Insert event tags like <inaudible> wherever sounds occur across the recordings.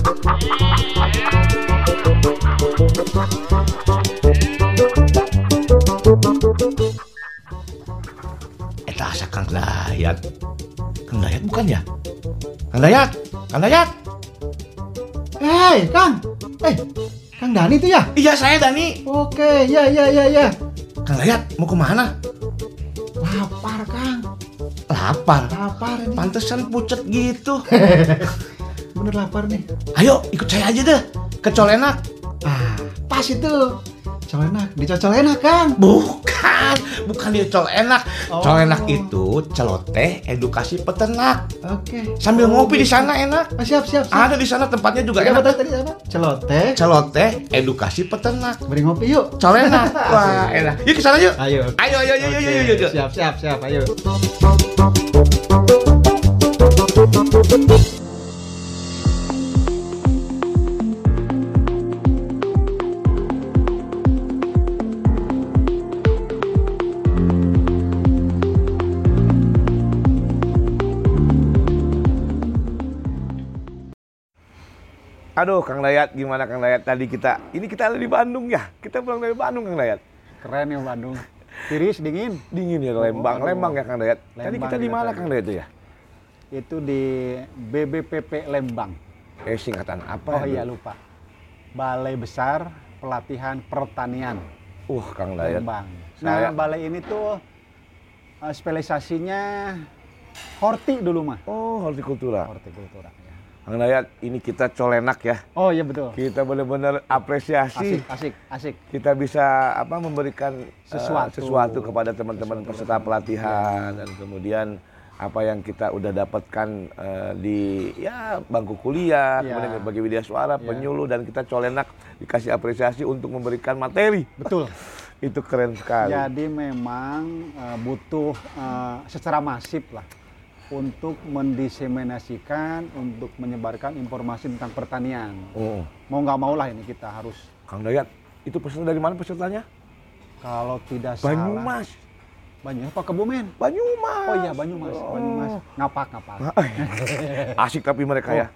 Eta asa Kang Dayat. Kang Dayat bukan ya? Kang Dayat, Kang Dayat. Hei, Kang. Eh, Kang Dani itu ya? Iya saya Dani. Oke, ya, ya, ya, ya. Kang Dayat mau ke mana? Lapar, Kang. Lapar. Lapar ini. Pantesan pucet gitu. <laughs> Bener lapar nih. Ayo ikut saya aja deh ke Colenak. Ah, pas itu. Colenak, dicocol enak, Kang. Bukan, bukan di Colenak. Oh. Colenak itu celoteh edukasi peternak. Oke. Sambil Oh, ngopi di gitu. sana enak. Ah, siap, siap, siap. Ada di sana tempatnya juga apa enak. tadi apa? Celoteh. Celoteh edukasi peternak. Beri ngopi yuk. Colenak. <laughs> Wah, enak. Yuk ke sana yuk. Ayo. Ayo, ayo, ayo, ayo, Oke, ayo, ayo, ayo. Siap, siap, siap. Ayo. Aduh, Kang Dayat, gimana Kang Dayat? Tadi kita, ini kita ada di Bandung ya. Kita pulang dari Bandung, Kang Dayat. Keren ya Bandung. Tiris, dingin. Dingin ya Lembang, aduh. Lembang ya Kang Dayat. Tadi Lembang kita di kita mana tadi. Kang Dayat itu ya? Itu di BBPP Lembang. Eh singkatan apa? Oh ya? iya lupa. Balai Besar Pelatihan Pertanian Uh, Kang Dayat. Lembang. Saya- Nah, balai ini tuh eh, spesialisasinya horti dulu mah. Oh, hortikultura. Hortikultura ya. Kang Dayat, ini kita colenak ya. Oh iya betul. Kita benar-benar apresiasi Asik, asik, asik. kita bisa apa memberikan eh, Sesuatu. sesuatu kepada teman-teman peserta pelatihan dan kemudian apa yang kita udah dapatkan eh, di ya bangku kuliah, Ya. kemudian bagi widya suara, Ya. penyuluh dan kita colenak dikasih apresiasi untuk memberikan materi. Betul. <laughs> Itu keren sekali. Jadi memang eh, butuh eh, secara masif lah untuk mendiseminasikan, untuk menyebarkan informasi tentang pertanian. Oh, Mau nggak mau lah ini kita harus Kang Dayat, itu peserta dari mana pesertanya? kalau tidak salah. Banyumas. Banyumas apa Kebumen? Banyumas. Oh iya Banyumas, Oh. Banyumas. Ngapak, ngapak. <laughs> Asik tapi mereka ya.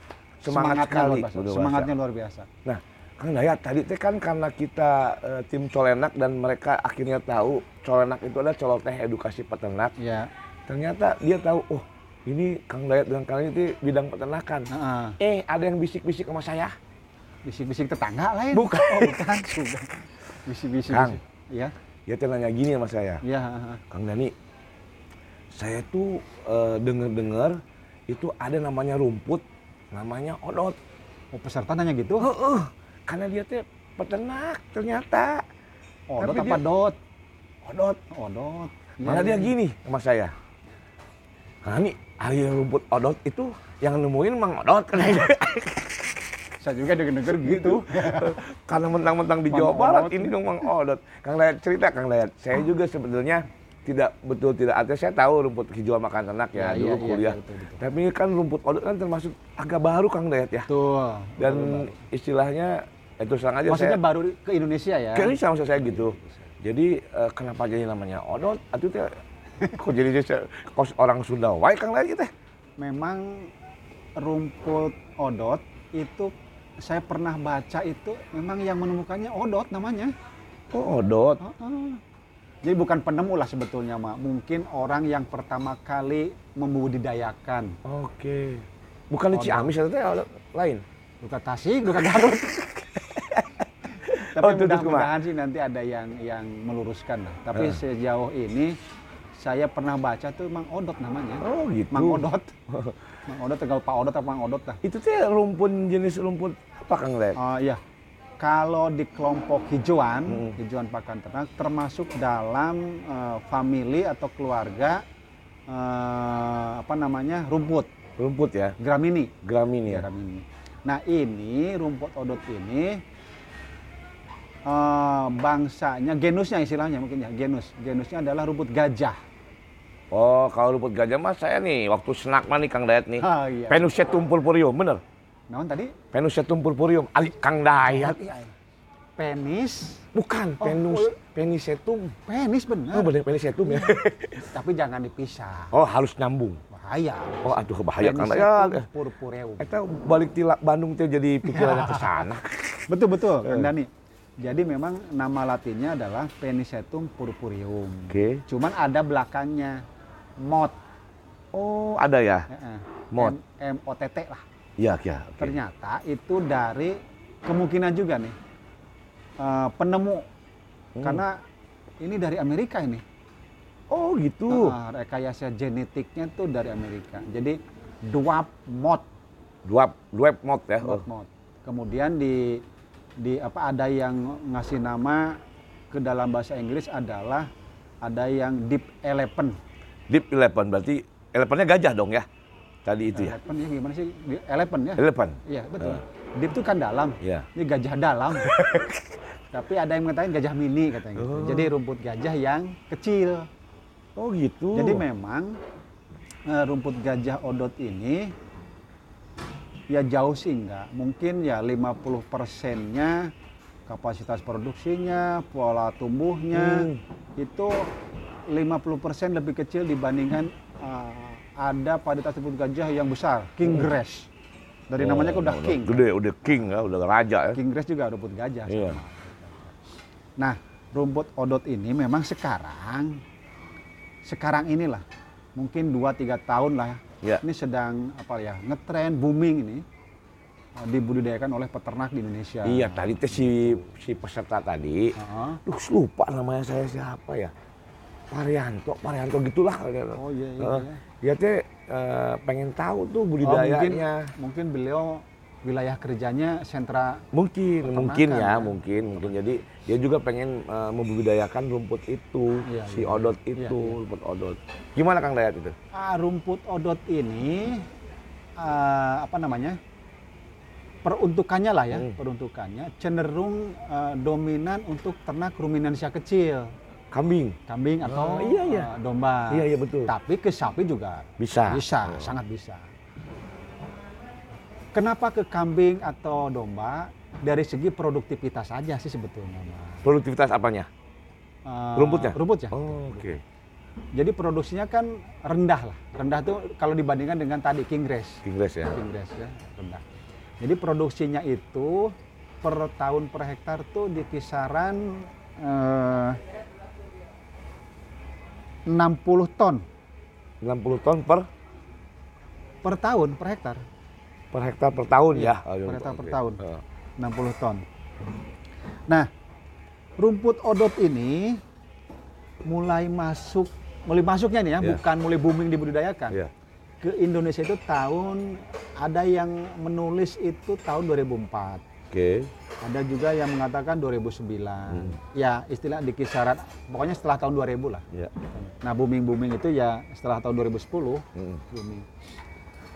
Semangat Semangatnya sekali. luar biasa. Semangatnya luar biasa. Nah, Kang Dayat tadi teh kan karena kita eh, tim Colenak dan mereka akhirnya tahu Colenak itu adalah coloteh edukasi peternak. Ya. Ternyata dia tahu, oh ini Kang Dayat dengan Kang itu bidang peternakan. Heeh. Eh, ada yang bisik-bisik sama saya. Bisik-bisik tetangga lain. Bukan. Oh, bukan. Bisik-bisik. Kang. Iya. Dia tuh nanya gini sama saya, Iya, heeh. Kang Dani, saya tuh eh, dengar-dengar itu ada namanya rumput, namanya odot. Oh, peserta nanya gitu? Heeh, karena dia tuh peternak ternyata. Odot Tapi apa dia- dot? Odot. Odot. Malah dia Iya, gini sama saya. Nah ahli rumput odot itu yang nemuin Mang Odot. <laughs> Saya juga denger-denger gitu. <laughs> Karena mentang-mentang di Mang Jawa Barat Odot. ini dong Mang Odot. Kang Layat cerita Kang Layat. Saya juga sebetulnya tidak betul tidak artinya saya tahu rumput hijau makan ternak ya, Ya, dulu iya, iya, kuliah. iya, betul, betul. Tapi kan rumput odot kan termasuk agak baru Kang Layat ya. Tuh. Dan istilahnya itu serang aja Maksudnya saya. baru ke Indonesia ya? Kayaknya sama saya gitu. Jadi eh, kenapa jadi namanya odot? Itu <laughs> kok jadi kos orang Sunda wae Kang Layat gitu. Memang rumput odot itu saya pernah baca itu memang yang menemukannya odot namanya. Oh, odot. Heeh. Jadi bukan penemu lah sebetulnya, Mak. Mungkin orang yang pertama kali membudidayakan. Oke. Bukan di. Ciamis teh odot lain. Duka Tasik, duka Garut. <laughs> Tapi Oh, mudah-mudahan sih nanti ada yang yang meluruskan lah. Tapi Heeh. sejauh ini saya pernah baca tuh Mang Odot namanya. Oh, gitu. Mang Odot. <laughs> Mang Odot tinggal Pak Odot atau Mang Odot lah. Itu teh rumput jenis rumput apa Kang? Oh iya. Kalau di kelompok hijauan, Mm. hijauan pakan ternak termasuk dalam eh, family atau keluarga eh, apa namanya? rumput, Rumput ya, gramini. Gramini ya. Gramini. Nah, ini rumput odot ini eh, bangsanya, genusnya istilahnya mungkin ya, genus. Genusnya adalah rumput gajah. Oh, kalau rumput gajah mas saya nih waktu snack mah nih Kang Dayat nih. Ah, iya. Penusetum purpureum, bener? Naon tadi? Penusetum purpureum, ali Kang Dayat. Iya. Penis. Bukan, Oh, penus, oh. penisetum. Penis Oh, benar. bener penisetum ya. <laughs> Tapi jangan dipisah. Oh, harus nyambung. Bahaya. Oh, aduh bahaya kan Penicetum ya. purpureum. Eta balik ti Bandung teh jadi pikirannya ke sana. <laughs> Betul betul, Eh. Kang Dani. Jadi memang nama latinnya adalah Penicetum purpureum. Oke. Cuman ada belakangnya mot. Oh, ada ya? Heeh. Mot. M O T T lah. Iya, iya. oke. Ternyata itu dari kemungkinan juga nih eh, penemu Hmm. karena ini dari Amerika ini. Oh, gitu. Ah, rekayasa genetiknya tuh dari Amerika. Jadi dwarf mot, Dua dua mod ya. Oh. dwarf mot. Kemudian di di apa ada yang ngasih nama ke dalam bahasa Inggris adalah ada yang deep elephant. Deep Eleven berarti elephantnya gajah dong ya? Tadi itu ya. Elephant ya gimana sih? Elephant ya? Elephant. Iya, betul. Eh. Deep itu kan dalam. Iya. Ini gajah dalam. <laughs> Tapi ada yang mengatakan gajah mini katanya gitu. Oh. Jadi rumput gajah yang kecil. Oh, gitu. Jadi memang eh, rumput gajah odot ini ya jauh sih enggak. Mungkin ya 50 persennya kapasitas produksinya, pola tumbuhnya Hmm. itu 50% lebih kecil dibandingkan eh, ada varietas rumput gajah yang besar, king grass. Dari namanya kan udah king. Gede, udah king ya, udah raja ya. King grass juga rumput gajah. Iya. sama. Nah, rumput odot ini memang sekarang sekarang inilah mungkin 2-3 tahun lah Ya. ini sedang apa ya ngetren booming ini uh, dibudidayakan oleh peternak di Indonesia. Iya, tadi teh si si peserta tadi, Heeh. Duh, lupa namanya saya siapa ya. Parianto, Parianto gitulah. Oh iya iya. Heeh. iya. Dia teh eh, pengen tahu tuh Oh, mungkin budidayanya. mungkin beliau wilayah kerjanya sentra mungkin, mungkin ya, ya. mungkin, mungkin. Jadi dia juga pengen eh, membudidayakan rumput itu, Iya, si iya. odot Iya, itu, iya. rumput odot. Gimana Kang Dayat itu? ah, rumput odot ini eh, apa namanya? Peruntukannya lah ya, Hmm. peruntukannya cenderung eh, dominan untuk ternak ruminansia kecil, Kambing. kambing atau Oh, iya, iya. eh, domba. Iya, iya betul. Tapi ke sapi juga Bisa. bisa, Oh. sangat bisa. Kenapa ke kambing atau domba? Dari segi produktivitas saja sih sebetulnya. Mas. Produktivitas apanya? Eh, Rumputnya? Rumputnya. Oh, oke. Jadi produksinya kan rendah lah. Rendah tuh kalau dibandingkan dengan tadi king grass. King Grass ya. King grass ya, rendah. Jadi produksinya itu per tahun per hektar tuh di kisaran eh, 60 ton 60 ton per per tahun per hektar. per hektar per tahun Iya, ya. per hektar per tahun. Heeh. 60 ton. Nah, rumput odot ini mulai masuk, mulai masuknya nih ya, Iya. bukan mulai booming dibudidayakan. Iya. Ke Indonesia itu tahun ada yang menulis itu tahun 2004. Oke. Ada juga yang mengatakan 2009. Ya, istilah di kisaran pokoknya setelah tahun 2000 lah. Iya. Nah, booming-booming itu ya setelah tahun 2010 Mm. booming.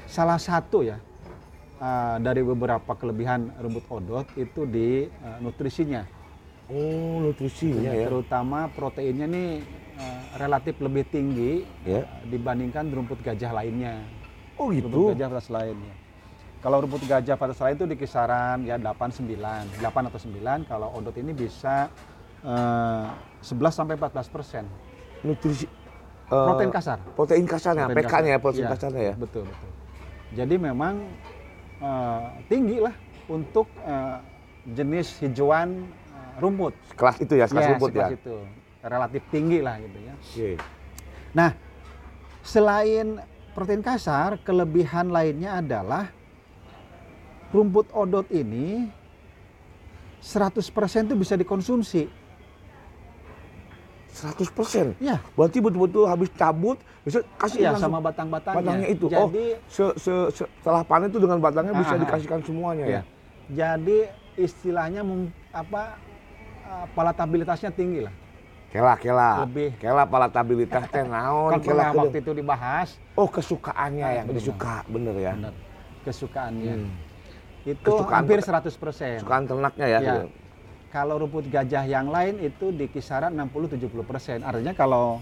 Salah satu ya uh, dari beberapa kelebihan rumput odot itu di uh, nutrisinya. Oh, nutrisinya ya. Terutama proteinnya nih uh, relatif lebih tinggi Ya. uh, dibandingkan rumput gajah lainnya. Oh, Rumput gitu. gajah atas lainnya. Kalau rumput gajah pada lain itu di kisaran ya 8 9, 8 atau 9. Kalau odot ini bisa uh, 11 sampai 14 persen. Nutrisi eh, Protein kasar. Protein kasarnya, PK-nya ya, kasar. protein Iya, kasarnya ya. Betul, betul. Jadi memang eh, tinggi lah untuk eh, jenis hijauan eh, rumput. Kelas itu ya, kelas Ya, rumput ya. itu. Relatif tinggi lah gitu ya. Oke. Nah, selain protein kasar, kelebihan lainnya adalah rumput odot ini 100% itu bisa dikonsumsi. 100%. Ya, Berarti betul-betul habis cabut, bisa kasih langsung sama batang-batangnya. batangnya itu. oh, Jadi se, se, se- setelah panen itu dengan batangnya bisa Ah, dikasihkan semuanya ya. Ya. Jadi istilahnya apa uh, palatabilitasnya tinggi lah. Kela kela. Lebih. Kela palatabilitas teh naon Kan kela kudu- waktu itu dibahas Oh, kesukaannya yang benar. disuka, bener ya. benar, kesukaannya. Hmm. Itu Kesukaan hampir ter- 100%. Kesukaan ternaknya ya. Ya. Kalau rumput gajah yang lain itu di kisaran 60-70%. Artinya kalau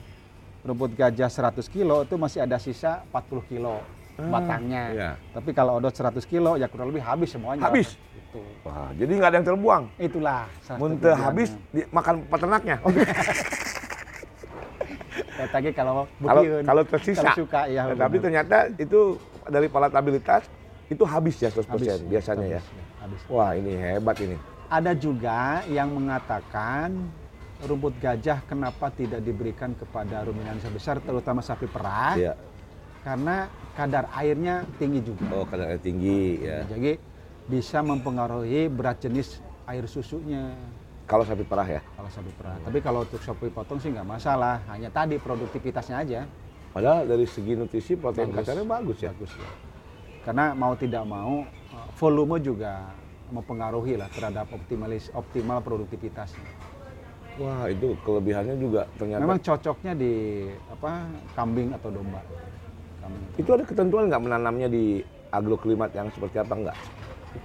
rumput gajah 100 kilo itu masih ada sisa 40 kilo Hmm, batangnya. iya. Tapi kalau odot 100 kilo ya kurang lebih habis semuanya. Habis? Itu. Wah, jadi nggak ada yang terbuang. Itulah. Muntah habis dimakan peternaknya. <laughs> Katanya kalau Kalau bukieun, kalau tersisa. kalau suka ya. Tapi ternyata itu dari palatabilitas itu habis ya 100% Habis, biasanya ya. habis, habis. Wah, ini hebat ini. Ada juga yang mengatakan rumput gajah kenapa tidak diberikan kepada ruminansia besar terutama sapi perah Iya. karena kadar airnya tinggi juga. Oh, kadarnya tinggi ya. Jadi bisa mempengaruhi berat jenis air susunya Kalau sapi perah ya. kalau sapi perah. Tapi kalau untuk sapi potong sih nggak masalah, hanya tadi produktivitasnya aja Padahal dari segi nutrisi protein Bagus. kacangnya bagus ya. bagus ya. Karena mau tidak mau volume juga mempengaruhi lah terhadap optimalis optimal produktivitasnya. Wah, itu kelebihannya juga ternyata. Memang cocoknya di apa kambing atau domba. Kambing itu ada ketentuan nggak menanamnya di agroklimat yang seperti apa enggak?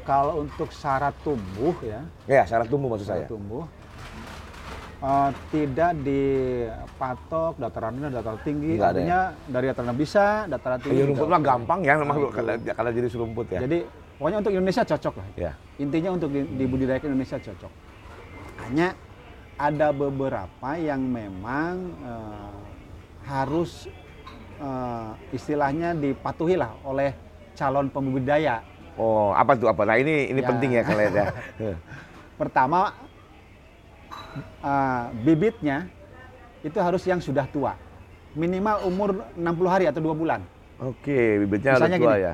Kalau untuk syarat tumbuh ya, Ya, syarat tumbuh maksud saya. syarat tumbuh eh, tidak dipatok dataran rendah, dataran tinggi. Nggak ada Artinya dari dataran bisa, dataran tinggi. Ya, rumput mah gampang ya, memang Nah, kalau kalau jadi serumput ya. Jadi pokoknya untuk Indonesia cocok lah. ya. Intinya untuk di, dibudidayakan Indonesia cocok. Hanya ada beberapa yang memang eh, harus eh, istilahnya dipatuhi lah oleh calon pembudidaya. Oh, apa tuh apa? Nah, ini ini Ya. penting ya kalian ya. <laughs> Pertama eh, bibitnya itu harus yang sudah tua. Minimal umur 60 hari atau dua bulan. Oke, bibitnya harus Misalnya tua gini. ya.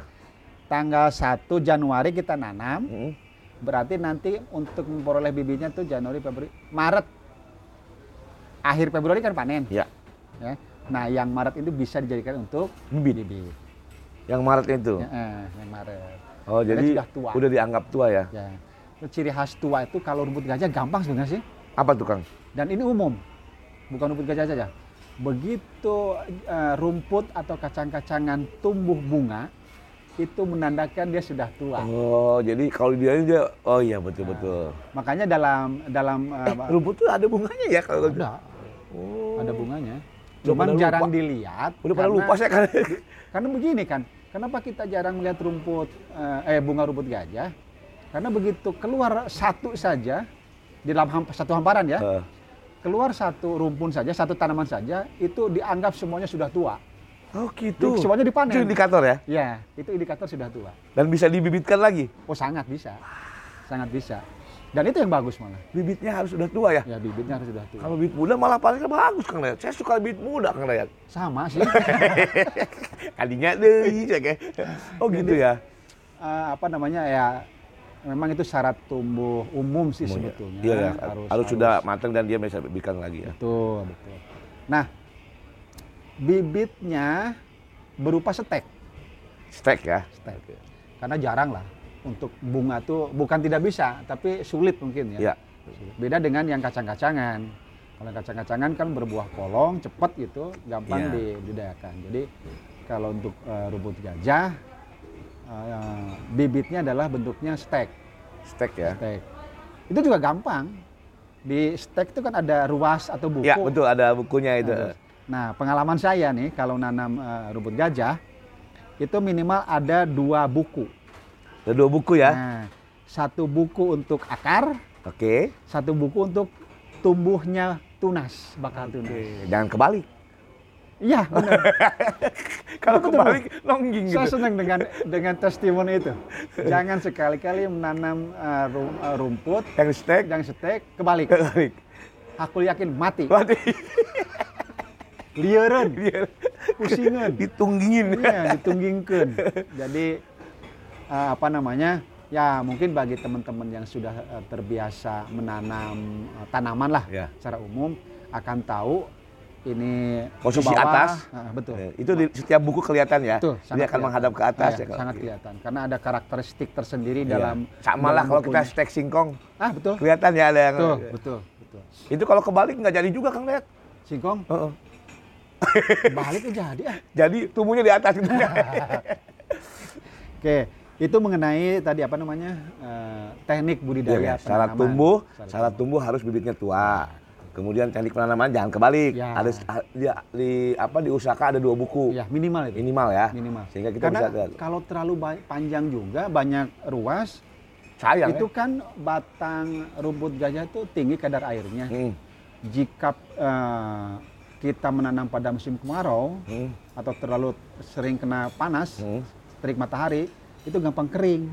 Tanggal 1 Januari kita nanam, Mm. Berarti nanti untuk memperoleh bibitnya tuh Januari, Februari, Maret. Akhir Februari kan panen. Ya. Ya. Nah, yang Maret itu bisa dijadikan untuk Bibit. bibit. Yang Maret itu. Ya, eh, yang Maret. Oh, Karena jadi sudah tua. udah dianggap tua ya. Ya. Ciri khas tua itu kalau rumput gajah gampang sebenarnya sih. Apa tuh, Kang? Dan ini umum. Bukan rumput gajah saja. Begitu eh, rumput atau kacang-kacangan tumbuh bunga, itu menandakan dia sudah tua. Oh, jadi kalau dia dia oh iya betul betul. Makanya dalam dalam Eh, eh, rumput tuh ada bunganya ya kalau ada Oh. ada bunganya. Cuman jarang lupa. dilihat. Udah pada karena- lupa saya kan. <laughs> Karena begini kan, kenapa kita jarang melihat rumput eh, eh, bunga rumput gajah? Karena begitu keluar satu saja di dalam hamp- satu hamparan ya, Eh, keluar satu rumpun saja, satu tanaman saja, itu dianggap semuanya sudah tua. oh gitu. Jadi semuanya dipanen. Itu indikator ya. Ya, itu indikator sudah tua. Dan bisa dibibitkan lagi. Oh sangat bisa, sangat bisa. Dan itu yang bagus malah. Bibitnya harus sudah tua ya. Ya bibitnya harus sudah tua. Kalau bibit muda malah panennya bagus Kang Dayat. Saya suka bibit muda Kang Dayat. Sama sih. <laughs> Kadinya deh, ya. Oh gitu ya. Eh, apa namanya ya? Memang itu syarat tumbuh umum sih Iya, sebetulnya. Iya ya. Harus, sudah matang dan dia bisa bibitkan lagi ya. Betul, betul. Nah, bibitnya berupa stek. Stek ya. Stek. Karena jarang lah untuk bunga tuh bukan tidak bisa, tapi sulit mungkin ya. Iya. Beda dengan yang kacang-kacangan. Kalau kacang-kacangan kan berbuah polong, cepat gitu, gampang Iya. dibudidayakan. Jadi kalau untuk eh, rumput gajah, eh, bibitnya adalah bentuknya stek. Stek ya. Stek. Itu juga gampang. Di stek itu kan ada ruas atau buku. Ya betul ada bukunya itu. Nah, Nah, pengalaman saya nih kalau nanam eh, rumput gajah itu minimal ada dua buku. Ada dua buku ya. Nah, satu buku untuk akar, Oke. satu buku untuk tumbuhnya tunas, bakal tunas. Jangan kebalik. Iya, benar. <laughs> Kalau Betul, kebalik nongging saya gitu. senang dengan dengan testimoni itu. Jangan sekali-kali menanam rum- eh, rumput Yang stek yang setek kebalik. kebalik. Aku yakin mati. <laughs> Lieureun, dia pusingan. ditunggingin. Iya, ditunggingkeun. Jadi eh, apa namanya? Ya mungkin bagi teman-teman yang sudah terbiasa menanam tanaman lah Ya. secara umum akan tahu ini Posisi bawah. atas. Ah, betul. Eh, Itu di setiap buku kelihatan ya. Betul, Dia akan kelihatan. menghadap ke atas Iya, ya. kalau- sangat kelihatan karena ada karakteristik tersendiri Iya. dalam Sama lah kalau kita stek singkong. Ah, betul. Kelihatan ya ada yang Betul, betul, betul. Itu kalau kebalik nggak jadi juga Kang Lihat. Singkong Heeh. balik tuh jadi ah. <laughs> Jadi tumbuhnya di atas gitu. <laughs> Oke, itu mengenai tadi apa namanya? eh, teknik budidaya Iya, syarat penanaman. tumbuh, syarat tumbuh harus bibitnya tua. Kemudian teknik penanaman jangan kebalik. Ya. Ada di, di apa diusahakan ada dua buku Ya, minimal itu. minimal ya. minimal. Sehingga kita Karena bisa kalau terlalu panjang juga banyak ruas, sayang itu kan batang rumput gajah itu tinggi kadar airnya. ya. Hmm. Jika eh, kita menanam pada musim kemarau Hmm. atau terlalu sering kena panas, Hmm. terik matahari, itu gampang kering.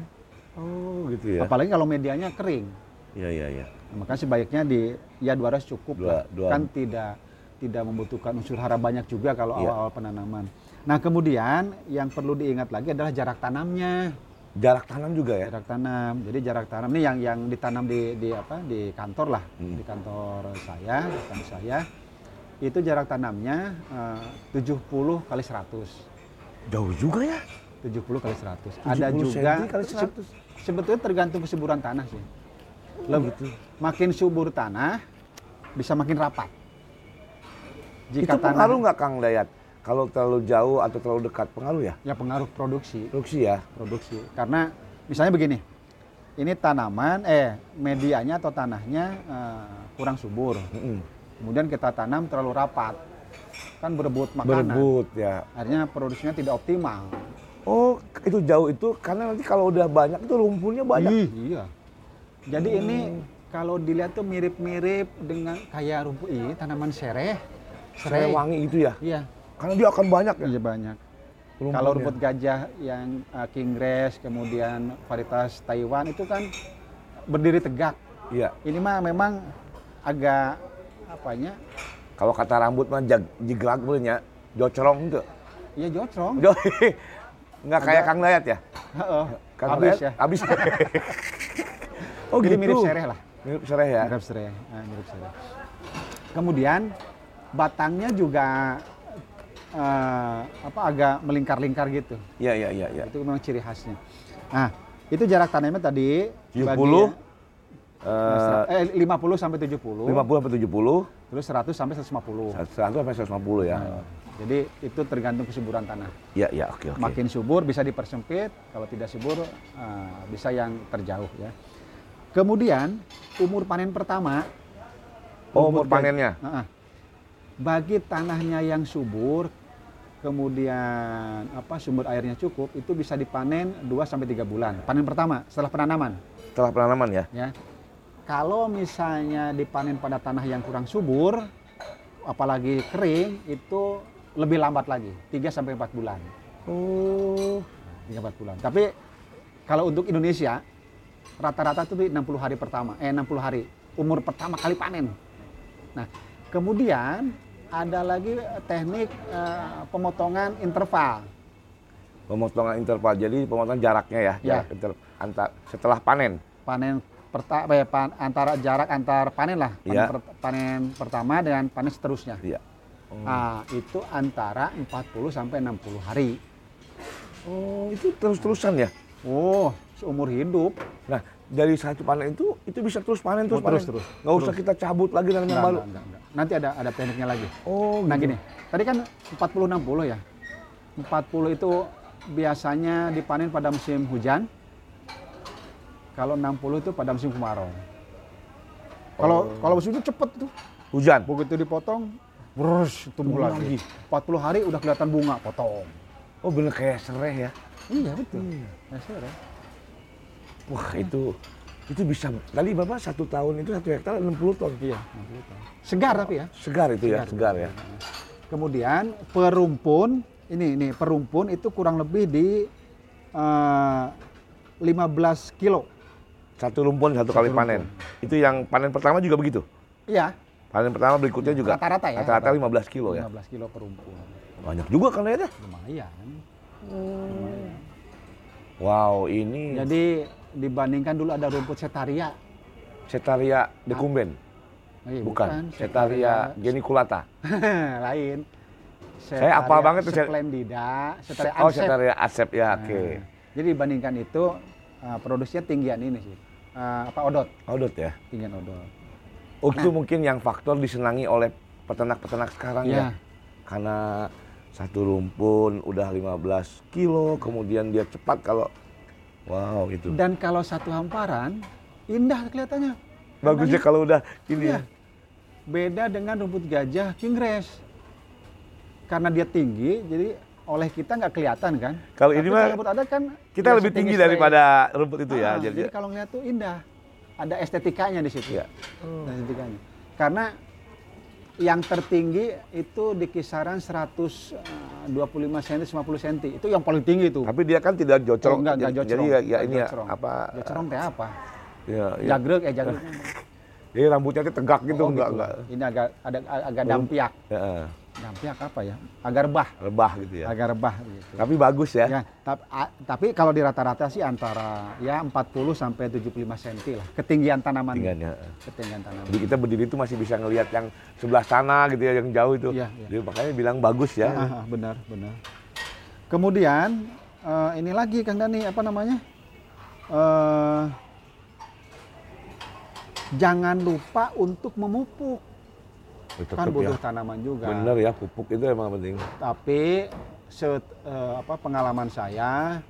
Oh, gitu ya. Apalagi kalau medianya kering. Iya, iya, iya. Nah, makanya sebaiknya di ya 200 cukup Dua- lah. dua- Kan tidak tidak membutuhkan unsur hara banyak juga kalau Iya. awal-awal penanaman. Nah, kemudian yang perlu diingat lagi adalah jarak tanamnya. Jarak tanam juga ya. Jarak tanam. Jadi jarak tanam ini yang yang ditanam di di apa? di kantor lah, Hmm. di kantor saya, di kantor saya. Itu jarak tanamnya eh, 70 kali 100. Jauh juga ya. 70 kali 100. Ada 70 juga senti kali se- 100. sebetulnya tergantung kesuburan tanah sih. Lebih makin subur tanah bisa makin rapat. itu pengaruh nggak Kang Dayat? Kalau terlalu jauh atau terlalu dekat pengaruh ya? ya pengaruh produksi, Produksi ya. produksi. Karena misalnya begini. Ini tanaman eh medianya atau tanahnya eh, kurang subur. Mm-mm. Kemudian kita tanam terlalu rapat. Kan berebut makanan. Berebut ya. Akhirnya produksinya tidak optimal. Oh, itu jauh itu karena nanti kalau udah banyak itu lumpurnya banyak. Ih, iya. Jadi ini kalau dilihat tuh mirip-mirip dengan kayak rumput ini tanaman sereh. Serai wangi itu ya. Iya, Karena dia akan banyak ya. iya banyak. Kalau rumput gajah yang uh, king grass, kemudian varietas Taiwan itu kan berdiri tegak. Iya. Ini mah memang agak apanya? Kalau kata rambut mah jag, jiglak punya jocorong itu. Ya jocrong. Jo, <laughs> nggak kayak Kang Dayat ya? Heeh. Kang Habis Dayat ya. Habis. <laughs> oh Jadi gitu. mirip sereh lah. Mirip sereh ya. Mirip sereh. Nah, mirip sereh. Kemudian batangnya juga eh, apa agak melingkar-lingkar gitu. Iya iya iya iya. Itu memang ciri khasnya. Nah, itu jarak tanamnya tadi 70, bagi- Eh, eh 50 sampai 70. 50 sampai 70, Terus 100 sampai 150. 100 sampai 150 ya. Nah, jadi itu tergantung kesuburan tanah. Iya iya oke oke. Makin subur bisa dipersempit, kalau tidak subur eh, bisa yang terjauh ya. Kemudian umur panen pertama. Oh, umur panennya. Heeh. bagi tanahnya yang subur, kemudian apa sumber airnya cukup, itu bisa dipanen 2 sampai 3 bulan. Panen pertama setelah penanaman Setelah penanaman ya. ya. Kalau misalnya dipanen pada tanah yang kurang subur, apalagi kering, itu lebih lambat lagi, 3 sampai 4 bulan. Oh. 3 4 bulan. Tapi kalau untuk Indonesia rata-rata itu di 60 hari pertama, eh 60 hari umur pertama kali panen. Nah, kemudian ada lagi teknik eh, pemotongan interval. Pemotongan interval. Jadi pemotongan jaraknya ya. Ya. Jarak inter- antar setelah panen. Panen perta, eh, pan- antara jarak antar panen lah, panen, Iya. per- panen pertama dengan panen seterusnya. Iya. Ah, itu antara 40 sampai 60 hari. Oh, itu terus-terusan ya. Oh, seumur hidup. Nah, dari satu panen itu itu bisa terus panen terus Oh, terus, panen. terus, Nggak usah kita cabut lagi nanam yang baru. enggak, enggak, enggak. Nanti ada ada tekniknya lagi. Oh, Nah gitu. gini, tadi kan 40 60 ya. 40 itu biasanya dipanen pada musim hujan. Kalau 60 itu pada musim kemarau. Kalau Oh. kalau musim itu cepet tuh. Hujan. Begitu dipotong, terus tumbuh lagi. lagi. 40 hari udah kelihatan bunga, potong. Oh, bener kayak serai ya. Iya betul. Iya. Ya, sore. Wah, itu itu bisa tadi Bapak satu tahun itu satu hektar 60 ton. Iya, 60 tahun. Segar tapi ya. Segar itu ya, segar ya. Kemudian perumpun, ini ini perumpun itu kurang lebih di eh, 15 kilo. Satu rumpun satu kali Satu panen. Itu yang panen pertama juga begitu. Iya, Panen pertama berikutnya juga. Rata-rata ya. Rata-rata 15 kilo ya. 15 kilo per rumpun. Banyak juga kan ya. Lumayan. Wow, ini Jadi dibandingkan dulu ada rumput setaria. Setaria decumben. Eh, Bukan, Setaria geniculata. <laughs> Lain. Saya apal banget tuh, Splendida, Setaria Oh, Ansep. Setaria asep ya, oke. Nah, Jadi dibandingkan itu uh, produksinya tinggian ini sih. Uh, apa odot, Odot ya. tinggian odot. Oh, itu mungkin yang faktor disenangi oleh peternak-peternak sekarang ya. Iya. Karena satu rumpun udah 15 kilo, kemudian dia cepat kalau wow itu. Dan kalau satu hamparan indah kelihatannya. Bagusnya kalau udah ini Iya. ya. Beda dengan rumput gajah king grass. Karena dia tinggi, jadi oleh kita nggak kelihatan kan. Kalau Tapi ini mah rumput adat kan Kita ya lebih tinggi daripada rumput itu ya. Ah, Jadi, jadi kalau ngeliat tuh indah. Ada estetikanya di situ. Iya. Ada estetikanya. Karena yang tertinggi itu di kisaran 125 cm 50 cm. Itu yang paling tinggi itu. Tapi dia kan tidak Oh, jocrong. enggak, enggak jadi, jocrong. jadi ya, ya Enggak ini ya jocrong. apa? Jocrong teh apa? Ya, ya. Jagrek eh jagrek. <laughs> Jadi rambutnya tegak gitu, Oh, enggak gitu. enggak. Ini agak ada agak dampiak. Ya, Dampiak apa ya? Agak rebah. rebah gitu ya. Agak rebah gitu. Tapi bagus ya. Ya, tap- a- tapi kalau di rata-rata sih antara ya 40 sampai 75 cm lah ketinggian tanaman. Tinggiannya. Ketinggian tanaman. Jadi kita berdiri itu masih bisa ngelihat yang sebelah sana gitu ya, yang jauh itu. Iya, iya. Jadi makanya bilang bagus ya. Ah, ah, benar, benar. Kemudian eh, ini lagi Kang Dani apa namanya? Eh, jangan lupa untuk memupuk. Tetep kan ya. butuh tanaman juga. Bener ya, pupuk itu emang penting. Tapi set, eh, apa pengalaman saya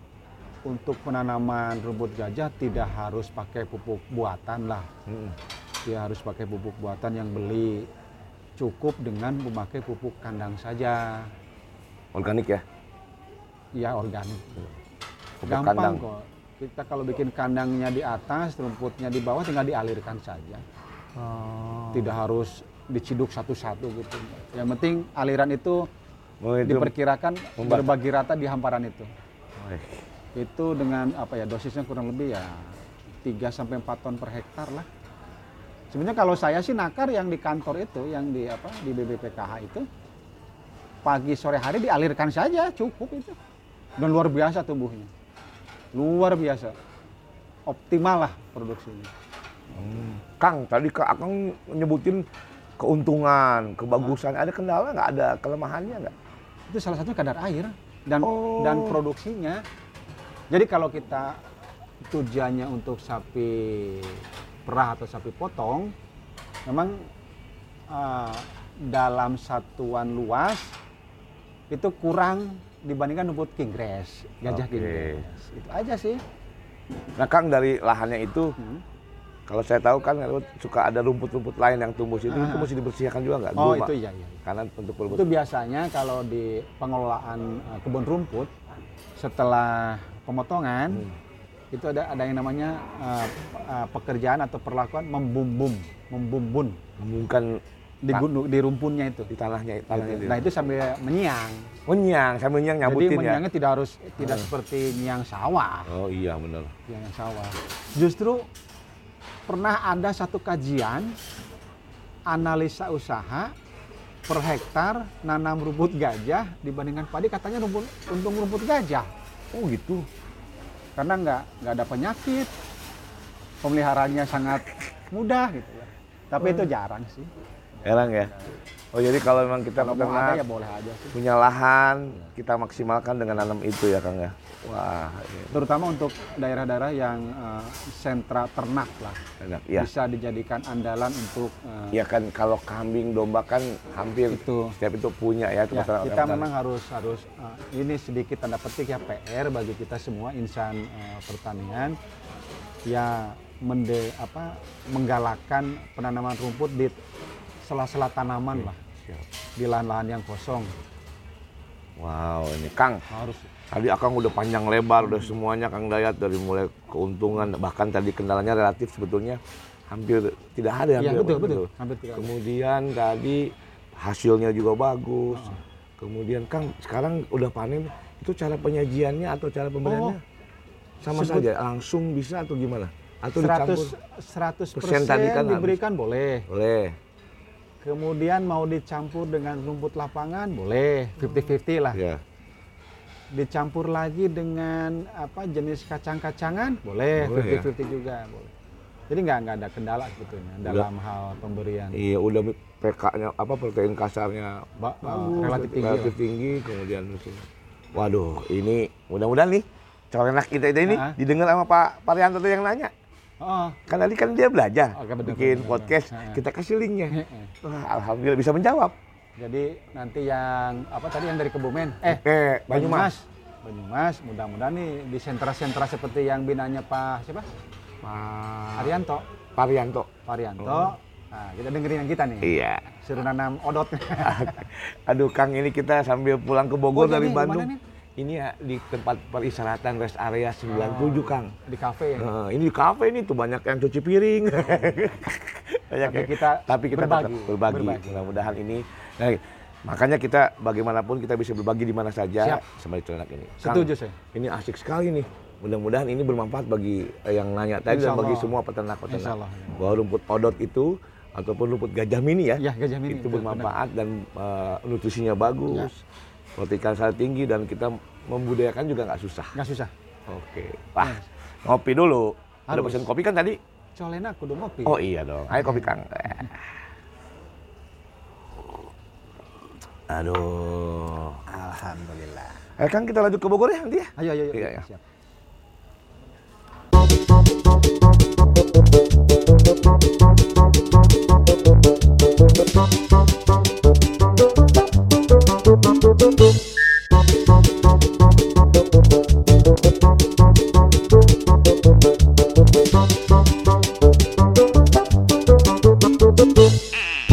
untuk penanaman rumput gajah tidak harus pakai pupuk buatan lah. Mm. Dia harus pakai pupuk buatan yang beli. Cukup dengan memakai pupuk kandang saja. Organik ya. Ya organik. Pupuk Gampang kandang. kok. Kita kalau bikin kandangnya di atas, rumputnya di bawah tinggal dialirkan saja. Tidak harus diciduk satu-satu gitu. Yang penting aliran itu Oh, itu. diperkirakan berbagi rata di hamparan itu. Wih, Itu dengan apa ya dosisnya kurang lebih ya 3 sampai 4 ton per hektar lah. Sebenarnya kalau saya sih nakar yang di kantor itu, yang di apa di BBPKH itu pagi sore hari dialirkan saja cukup itu. Dan luar biasa tumbuhnya. Luar biasa. Optimal lah produksinya. Kang, tadi Kak Akang nyebutin keuntungan, kebagusan. Ada kendala nggak? Ada kelemahannya nggak? Itu salah satunya kadar air dan Oh. dan produksinya. Jadi kalau kita tujuannya untuk sapi perah atau sapi potong, memang uh, dalam satuan luas itu kurang dibandingkan rumput kinggrass, gajah Oke. kinggrass. Itu aja sih. Nah Kang dari lahannya itu, Hmm. Kalau saya tahu kan suka ada rumput-rumput lain yang tumbuh situ, itu Ah. mesti dibersihkan juga nggak? Oh Dulu, itu iya iya. Karena untuk rumput. Itu biasanya kalau di pengelolaan uh, kebun rumput setelah pemotongan Hmm. itu ada ada yang namanya uh, uh, pekerjaan atau perlakuan membumbum, membumbun Membungkan di gunung di rumpunnya itu. di tanahnya, tanahnya itu. Nah itu sambil menyiang. Menyang, sambil nyang Jadi nyabutin ya. menyiangnya tidak harus tidak seperti nyiang sawah, Oh iya benar. nyiang sawah. Justru pernah ada satu kajian analisa usaha per hektar nanam rumput gajah dibandingkan padi? Katanya rumput untung rumput gajah. Oh gitu. karena nggak nggak ada penyakit. Pemeliharaannya sangat mudah gitu ya. Tapi itu jarang sih. Heran ya. Oh jadi kalau memang kita kalau peternak ya boleh aja sih punya lahan, kita maksimalkan dengan nanam itu ya Kang ya. Wah, ini terutama untuk daerah-daerah yang eh, sentra ternak lah enak. Ya. bisa dijadikan andalan untuk eh, Ya kan kalau kambing domba kan hampir itu setiap itu punya ya, itu ya, kita orang memang harus harus eh, ini sedikit tanda petik ya PR bagi kita semua insan eh, pertanian ya mende apa menggalakkan penanaman rumput di sela-sela tanaman lah Siap. di lahan-lahan yang kosong Wow, ini Kang. harus Tadi Akang udah panjang lebar, udah semuanya Kang Dayat dari mulai keuntungan, bahkan tadi kendalanya relatif sebetulnya hampir tidak ada. ya hampir betul betul hampir tidak ada. Kemudian tadi hasilnya juga bagus. Kemudian Kang sekarang udah panen, itu cara penyajiannya atau cara pemberiannya sama sebut- saja, langsung bisa atau gimana? Atau dicampur? 100 100 Persen tadi kan diberikan boleh Boleh. Kemudian mau dicampur dengan rumput lapangan boleh 50-50 lah Ya. dicampur lagi dengan apa jenis kacang-kacangan boleh Boleh ya. 50-50 juga boleh jadi nggak nggak ada kendala sebetulnya dalam hal pemberian Iya, udah PK-nya apa protein kasarnya Ba- bagus, relatif tinggi relatif lah. tinggi, kemudian terus- Waduh, ini mudah-mudahan nih corenak kita ini Ah. didengar sama Pak Parianto yang nanya. Oh Kan tadi kan dia belajar Oke, betul, bikin betul, podcast. Ah. kita kasih linknya. Wah, alhamdulillah bisa menjawab. jadi nanti yang apa tadi yang dari Kebumen eh Eh, Banyumas. Banyumas mudah-mudahan nih di sentra-sentra seperti yang binanya Pak siapa Pak Arianto Parianto. Parianto Oh. nah kita dengerin yang kita nih Iya. suruh nanam odot <laughs> Aduh, Kang ini kita sambil pulang ke Bogor Oh, iya dari Bandung. Ini ya di tempat peristirahatan rest area 97, Kang. di kafe ya Nah, ini di kafe ini tuh banyak yang cuci piring. <laughs> Banyak tapi ya. kita tapi kita berbagi. tetap berbagi. Berbagi. Mudah-mudahan ini nah, makanya kita bagaimanapun kita bisa berbagi di mana saja sama ternak ini. Kang, Setuju saya. Ini asik sekali nih. Mudah-mudahan ini bermanfaat bagi eh, yang nanya tadi dan bagi semua peternak-peternak. Allah. Bahwa rumput odot itu ataupun rumput gajah mini ya, Ya, gajah mini. itu bermanfaat dan eh, nutrisinya bagus, protein kalsium tinggi dan kita membudayakan juga nggak susah. Nggak susah. Oke, wah ngopi dulu. Ada pesen kopi kan tadi? Colena kudu ngopi. Oh iya dong. Ayo kopi Kang. Aduh. Alhamdulillah. Eh Kang kita lanjut ke Bogor ya nanti ya? Ayo, ayo, ayo. Iya, iya. Siap.